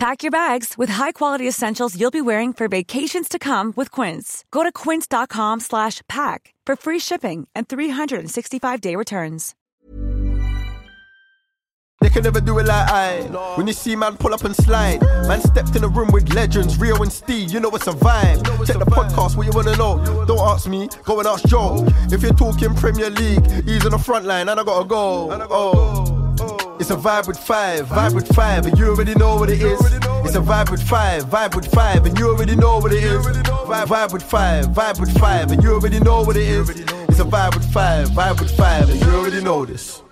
Pack your bags with high-quality essentials you'll be wearing for vacations to come with Quince. Go to quince.com slash pack for free shipping and 365-day returns. They can never do it like I. When you see man pull up and slide, man stepped in a room with legends, Rio and Steve. You know it's a vibe. Check the podcast, what you wanna know? Don't ask me, go and ask Joe. If you're talking Premier League, he's on the front line, and I gotta go. Oh, it's a vibe with five, vibe with five, and you already know what it is. It's a vibe with five, vibe with five, and you already know what it is. Vibe, vibe with five, vibe with five, and you already know what it is. It's a vibe with five, vibe with five, and you already know this.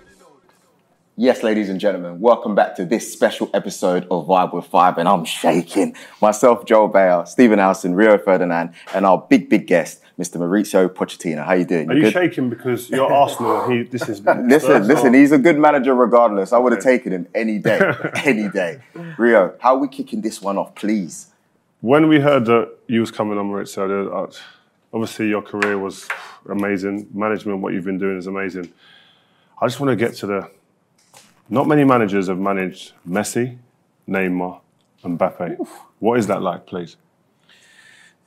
Yes, ladies and gentlemen, welcome back to this special episode of Vibe with Five, and I'm shaking. Myself, Joel Beya, Stephen Alson, Rio Ferdinand, and our big, big guest, Mr. Mauricio Pochettino. How you doing? Are you good? shaking because you're Arsenal? He, this is Listen, listen, he's a good manager regardless. I would have Okay. taken him any day, any day. Rio, how are we kicking this one off, please? When we heard that you was coming on, Mauricio, uh, obviously your career was amazing. Management, what you've been doing is amazing. I just want to get to the. Not many managers have managed Messi, Neymar, and Mbappe. What is that like, please?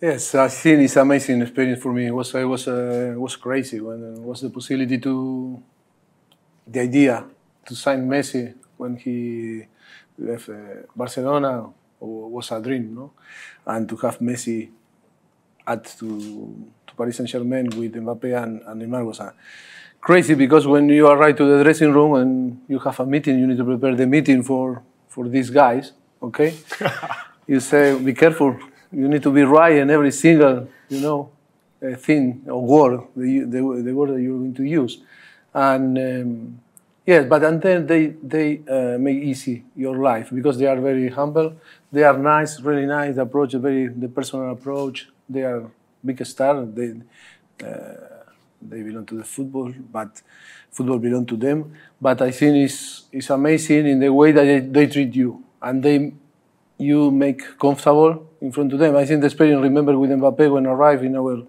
Yes, I think it's an amazing experience for me. It was it was uh, was crazy when it was the possibility to the idea to sign Messi when he left uh, Barcelona was a dream, no? And to have Messi add to to Paris Saint Germain with Mbappe and, and Neymar was a crazy because when you arrive to the dressing room and you have a meeting, you need to prepare the meeting for for these guys. Okay, you say, be careful. You need to be right in every single, you know, uh, thing or word, the, the, the word that you're going to use. And um, yes, but and then they they uh, make easy your life because they are very humble. They are nice, really nice. Approach, very the personal approach. They are big star. They uh, they belong to the football, but football belong to them. But I think it's it's amazing in the way that they, they treat you and they you make comfortable in front of them. I think the experience remember with Mbappe when I arrived in our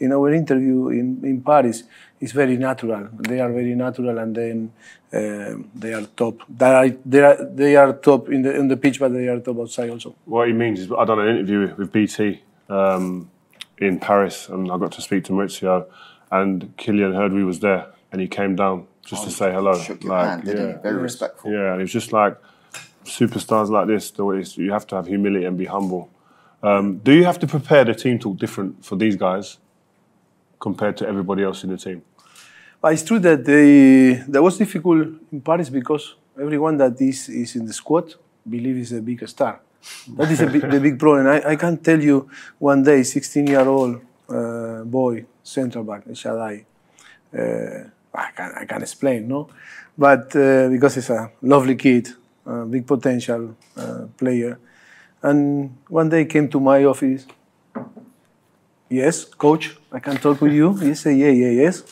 in our interview in, in Paris is very natural. They are very natural and then uh, they are top. They are, they are they are top in the in the pitch, but they are top outside also. What he means is, I done an interview with BT um, in Paris, and I got to speak to Mauricio, and Kylian heard we was there, and he came down just to say hello. Oh, Shook your hand, didn't he? Very respectful. Yeah, and it was just like superstars like this. You have to have humility and be humble. Um, do you have to prepare the team talk different for these guys compared to everybody else in the team? But it's true that they, that was difficult in Paris because everyone that is, is in the squad believe is a big star. That is big, the big problem. I, I can tell you one day, 16 year old uh, boy, central back, Shadai. Uh, I can I can explain, no, but uh, because he's a lovely kid, uh, big potential uh, player, and one day came to my office. Yes, coach, I can talk with you. He said, yeah, yeah, yes.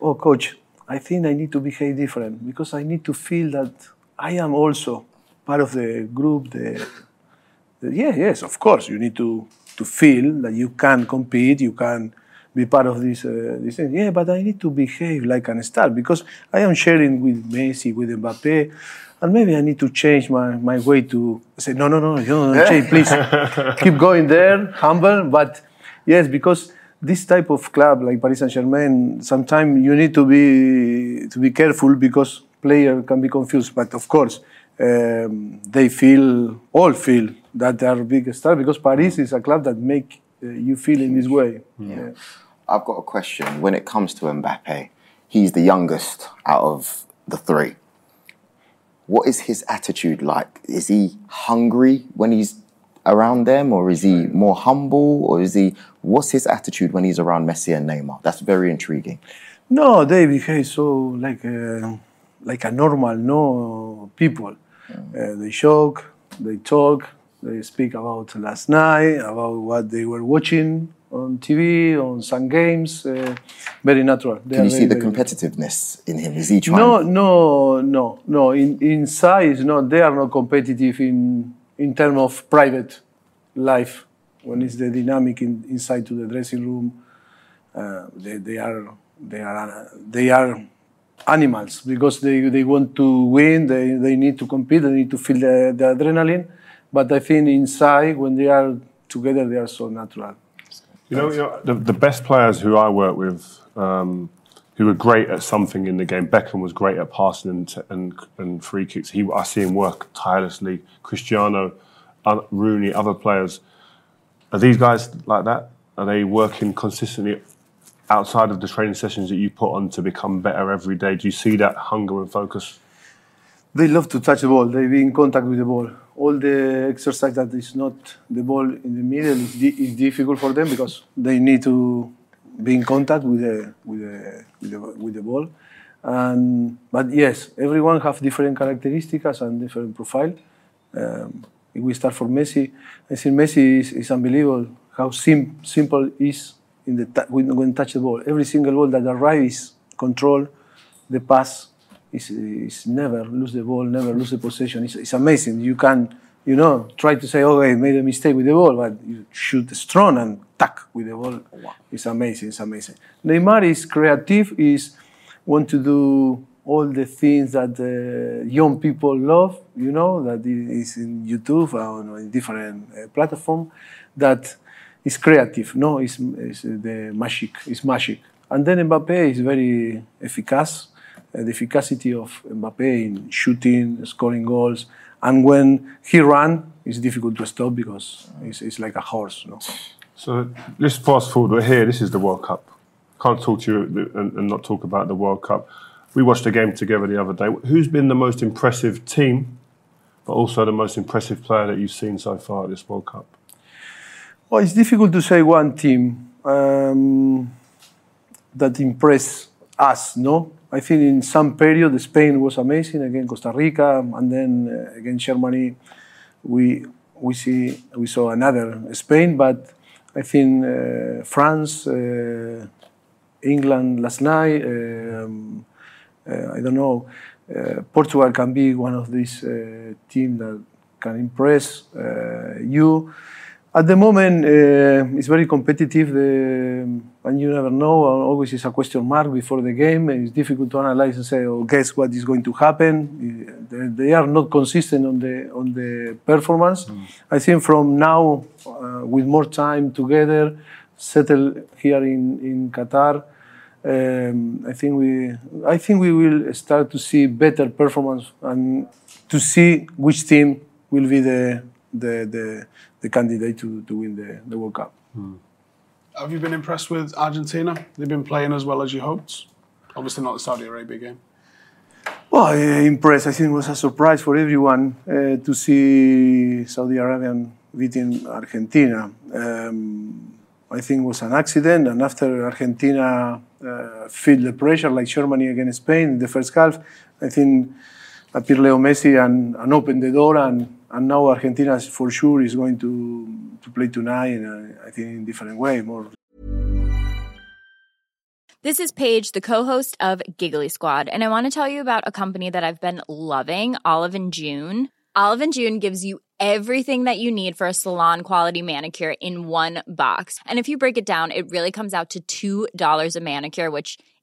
Oh, coach, I think I need to behave different because I need to feel that I am also part of the group. The, the yeah, yes, of course, you need to to feel that you can compete, you can be part of this uh, this thing. Yeah, but I need to behave like an star because I am sharing with Messi, with Mbappe, and maybe I need to change my, my way to say no, no, no, you don't change, please keep going there, humble, but yes, because this type of club like Paris Saint Germain, sometimes you need to be to be careful because player can be confused. But of course, um, they feel all feel that they are big star because Paris is a club that make uh, you feel in this way. Yeah. I've got a question. When it comes to Mbappe, he's the youngest out of the three. What is his attitude like? Is he hungry when he's around them, or is he more humble, or is he? What's his attitude when he's around Messi and Neymar? That's very intriguing. No, they behave so like a, like a normal no people. Uh, they joke, they talk, they speak about last night, about what they were watching on TV, on some games. Uh, very natural. They Can you see very, the very- competitiveness in him? Is he trying? No, no, no, no. In inside is not. They are not competitive in in terms of private life. When it's the dynamic in, inside to the dressing room, uh, they, they are they are they are animals because they, they want to win. They, they need to compete. They need to feel the, the adrenaline. But I think inside when they are together, they are so natural. You know, you know the, the best players who I work with, um, who were great at something in the game. Beckham was great at passing and, and, and free kicks. He, I see him work tirelessly. Cristiano, uh, Rooney, other players. Are these guys like that? Are they working consistently outside of the training sessions that you put on to become better every day? Do you see that hunger and focus? They love to touch the ball. They be in contact with the ball. All the exercise that is not the ball in the middle is, di- is difficult for them because they need to be in contact with the with the with the, with the ball. And but yes, everyone have different characteristics and different profile. Um, if we start from Messi, I think Messi is, is unbelievable how sim- simple is in the when, when touch the ball. Every single ball that arrives control, the pass is, is never lose the ball, never lose the possession. It's, it's amazing. You can, you know, try to say, oh, I made a mistake with the ball, but you shoot strong and tack with the ball. It's amazing. It's amazing. Neymar is creative. Is want to do all the things that uh, young people love. You know that is in YouTube or in different uh, platform. That is creative. No, it's, it's the magic. It's magic. And then Mbappe is very efficacious. Uh, the efficacy of Mbappe in shooting, scoring goals, and when he run, it's difficult to stop because it's, it's like a horse. No? So let's fast forward. We're here. This is the World Cup. Can't talk to you and, and not talk about the World Cup. We watched a game together the other day. Who's been the most impressive team, but also the most impressive player that you've seen so far at this World Cup? Well, it's difficult to say one team um, that impressed us. No, I think in some period Spain was amazing against Costa Rica, and then uh, against Germany, we we see we saw another Spain, but I think uh, France, uh, England last night. Um, uh, I don't know. Uh, Portugal can be one of these uh, teams that can impress you. At the moment, uh, it's very competitive, the, and you never know. Always is a question mark before the game. It's difficult to analyze and say, "Oh, guess what is going to happen." They, they are not consistent on the on the performance. I think from now, uh, with more time together, settle here in in Qatar. Um, I think we, I think we will start to see better performance and to see which team will be the the the, the candidate to, to win the, the World Cup. Have you been impressed with Argentina? They've been playing as well as you hoped. Obviously, not the Saudi Arabia game. Well, uh, impressed. I think it was a surprise for everyone uh, to see Saudi Arabian beating Argentina. Um, I think it was an accident, and after Argentina uh, feel the pressure like Germany against Spain in the first half, I think appeared Leo Messi and, and opened the door, and, and now Argentina for sure is going to to play tonight, uh, I think in a different way, more This is Paige, the co-host of Giggly Squad, and I want to tell you about a company that I've been loving, Olive and June. Olive and June gives you everything that you need for a salon quality manicure in one box. And if you break it down, it really comes out to $2 a manicure, which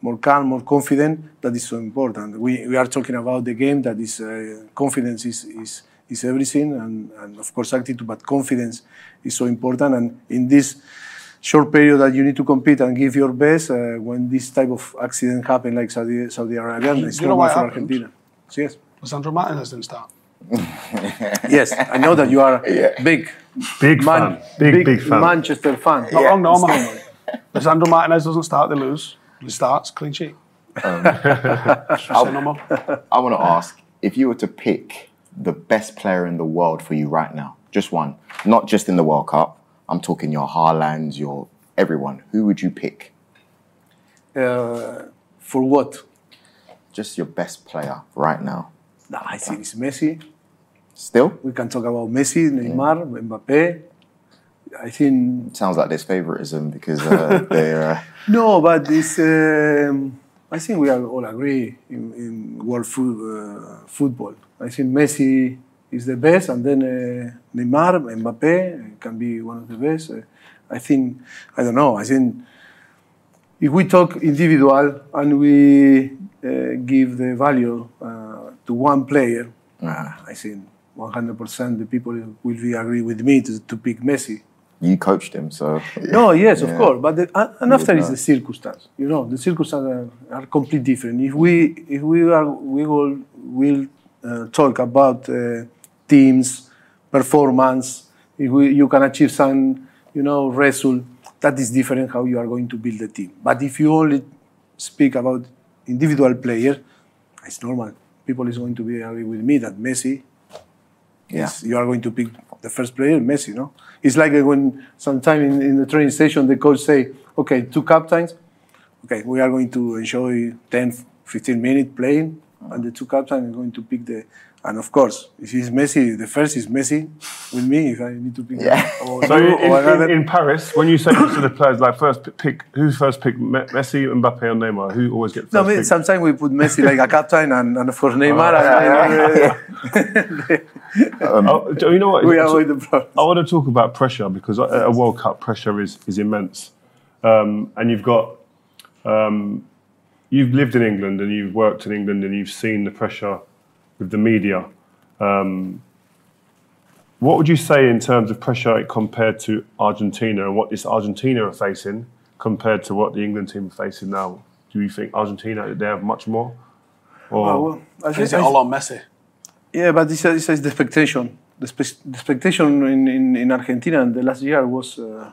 more calm, more confident. That is so important. We, we are talking about the game that is uh, confidence is, is, is everything, and, and of course attitude, but confidence is so important. And in this short period that you need to compete and give your best, uh, when this type of accident happen, like Saudi, Saudi Arabia, You it's know normal for happened? Argentina. Yes. Lisandro Martinez didn't start. yes, I know that you are big, Big fan. Big, big fan. Manchester fan. Not wrong, no, It's man. normal. Lisandro Martinez doesn't start, they lose. He starts, clean sheet. Say no more. I want to ask if you were to pick the best player in the world for you right now, just one, not just in the World Cup. I'm talking your Haalands, your everyone. Who would you pick? Uh, for what? Just your best player right now. Nah, I think it's Messi. Still, We can talk about Messi, Neymar, Mbappe. I think sounds like there's favoritism because uh, they're. Uh, no, but it's. Um, I think we are all agree in, in world food, uh, football. I think Messi is the best, and then uh, Neymar, Mbappe can be one of the best. Uh, I think I don't know. I think if we talk individual and we uh, give the value uh, to one player, uh, I think 100% the people will be agree with me to, to pick Messi. You coached him, so. No, yes, of course, but the, and- and after is the circumstance. You know, the circumstances are, are completely different. If we if we are we will will uh, talk about uh, teams performance, if we, you can achieve some you know result, that is different how you are going to build a team. But if you only speak about individual player, it's normal. People is going to be agree with me that Messi Yeah. you are going to pick the first player, Messi, no? It's like when sometime in, in the training station the coach say, okay, two captains, okay, we are going to enjoy 10, 15 minutes playing, and the two captains are going to pick the, and of course, if it's Messi, the first is Messi with me, if I need to pick Yeah. or, So you in, or another. in, in Paris, when you say to the players, like first p- pick, who's first pick? Me- Messi, Mbappe, or Neymar? Who always gets first no, pick? sometimes we put Messi like a captain, and, and of course Neymar. and, Oh, do you know what? we avoid the problem. I want to talk about pressure because at a World Cup, pressure is, is immense. Um, and you've got, um, you've lived in England and you've worked in England and you've seen the pressure with the media. Um, what would you say in terms of pressure compared to Argentina and what this Argentina are facing compared to what the England team are facing now? Do you think Argentina they have much more? Or Oh, well, I Is think- it all on Messi? Yeah, but this, this is the expectation. The, spe- the expectation in, in, in Argentina in the last year was uh,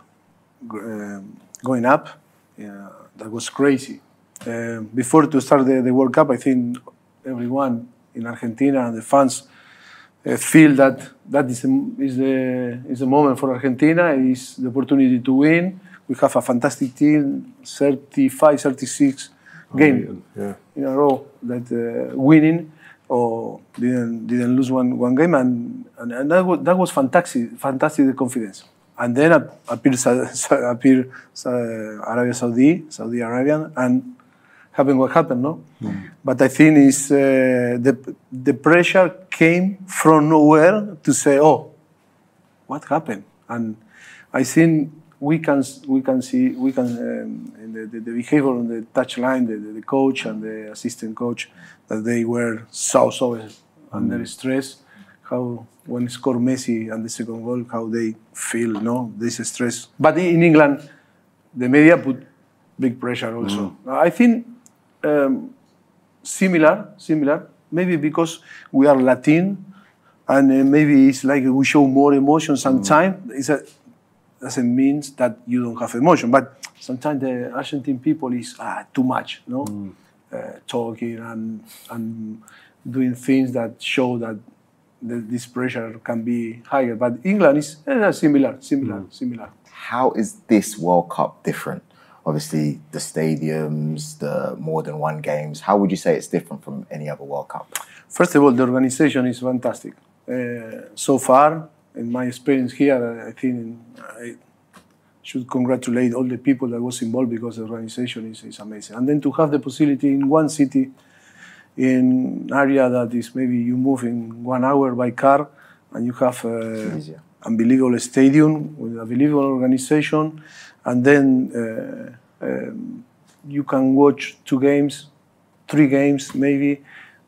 g- um going up. Yeah, that was crazy. Uh, before to start the, the World Cup, I think everyone in Argentina and the fans uh, feel that that is, the- is the is the moment for Argentina. Is the opportunity to win. We have a fantastic team, 35, 36 game yeah. in a row that uh, winning or didn't didn't lose one, one game and, and, and that, was, that was fantastic fantastic the confidence and then ap- appeared appeared Arabia Saudi Saudi Arabian and happened what happened no? But I think is uh, the the pressure came from nowhere to say oh what happened? And I think we can we can see we can um, in the, the, the behavior on the touchline the, the, the coach and the assistant coach that they were so so under stress how when score Messi and the second goal how they feel no? This stress. But in England the media put big pressure also. I think um, similar similar maybe because we are Latin and uh, maybe it's like we show more emotion sometimes it's a doesn't mean that you don't have emotion. But sometimes the Argentine people is ah, too much, no, uh, talking and and doing things that show that the, this pressure can be higher. But England is eh, similar, similar, similar. How is this World Cup different? Obviously, the stadiums, the more than one games. How would you say it's different from any other World Cup? First of all, the organization is fantastic. uh, so far. In my experience here, I think I should congratulate all the people that was involved because the organization is, is amazing. And then to have the possibility in one city, in an area that is maybe you move in one hour by car, and you have a unbelievable stadium with a unbelievable organization, and then uh, um, you can watch two games, three games maybe,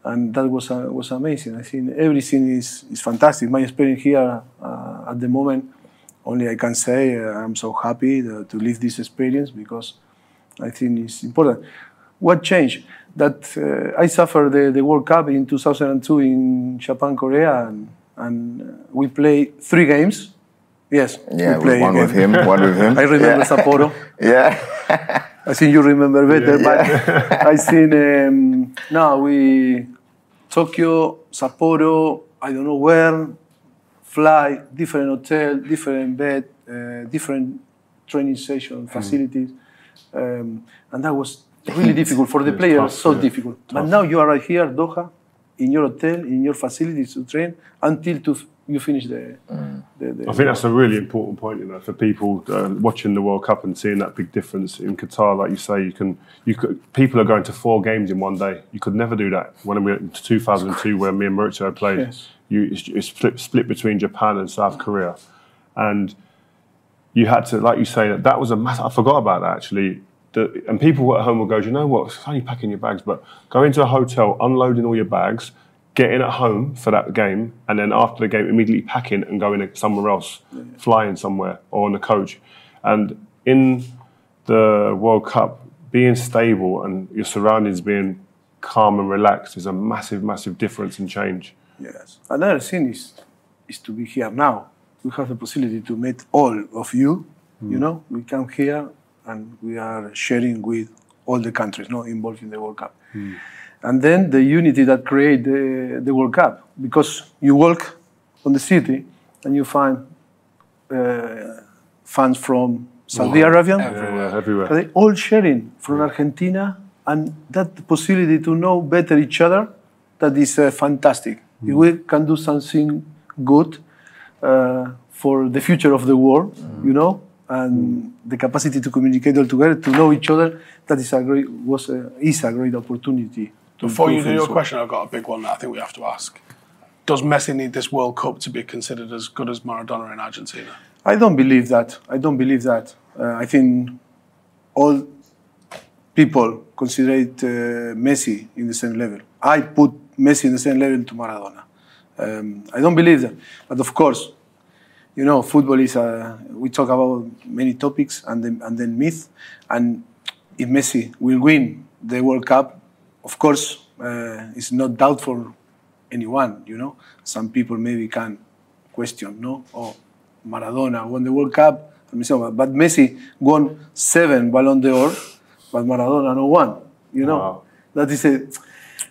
and that was uh, was amazing. I think everything is, is fantastic. My experience here uh, at the moment, only I can say uh, I'm so happy to, to live this experience because I think it's important. What changed? That uh, I suffered the, the World Cup in 2002 in Japan, Korea, and, and we play three games. Yes, Yeah, we played one with him, one with him. I remember Yeah. Sapporo. Yeah. I think you remember better, but I think um, no, we Tokyo, Sapporo, I don't know where, fly, different hotel, different bed, uh, different training session facilities, um, and that was really difficult for the players. so yeah. difficult. But now you are right here, Doha, in your hotel, in your facilities to train until to you finish the. the, the I think that's a really important point, you know, for people uh, watching the World Cup and seeing that big difference in Qatar. Like you say, you can, you could, people are going to four games in one day. You could never do that. When we went to 2002, where me and Mauricio played, Yes. you it's, it's split, split between Japan and South Korea, and you had to, like you say, that that was a massive. I forgot about that actually. The, and people at home will go, "Do you know what? It's only packing your bags, but go into a hotel, unloading all your bags, getting at home for that game, and then after the game, immediately packing and going somewhere else, flying somewhere or on a coach. And in the World Cup, being stable and your surroundings being calm and relaxed is a massive, massive difference and change. Yes. Another thing is is to be here now. We have the possibility to meet all of you. You hmm. know, we come here and we are sharing with all the countries not involved in the World Cup. And then the unity that create the, the World Cup because you walk on the city and you find uh, fans from Saudi Arabia, Yeah, everywhere. they all sharing from Argentina, and that possibility to know better each other, that is uh, fantastic. If we can do something good uh, for the future of the world, you know, and the capacity to communicate all together, to know each other, that is a great was a, is a great opportunity. Before you do your question, I've got a big one that I think we have to ask. Does Messi need this World Cup to be considered as good as Maradona in Argentina? I don't believe that. I don't believe that. Uh, I think all people consider it, uh, Messi in the same level. I put Messi in the same level to Maradona. Um, I don't believe that. But of course, you know, football is a, we talk about many topics and then, and then myth. And if Messi will win the World Cup, of course, uh, it's not doubt for anyone, you know. Some people maybe can question, no? Oh, Maradona won the World Cup, and so on. but Messi won seven Ballon d'Or, but Maradona no one, you know. Wow. That is a,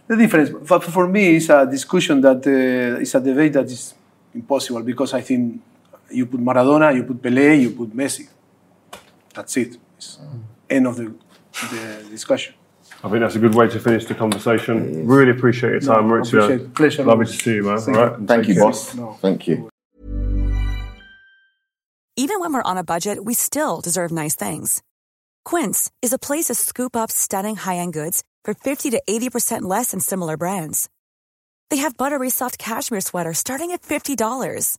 the difference. But for me, it's a discussion that uh, is a debate that is impossible because I think you put Maradona, you put Pelé, you put Messi. That's it. It's end of the, the discussion. I think that's a good way to finish the conversation. Really appreciate your time, No, Mauricio. appreciate it. Pleasure. Lovely to see you, man. Thank All you. Thank you, care. boss. No. Thank you. Even when we're on a budget, we still deserve nice things. Quince is a place to scoop up stunning high-end goods for 50 to 80% less than similar brands. They have buttery soft cashmere sweaters starting at $50,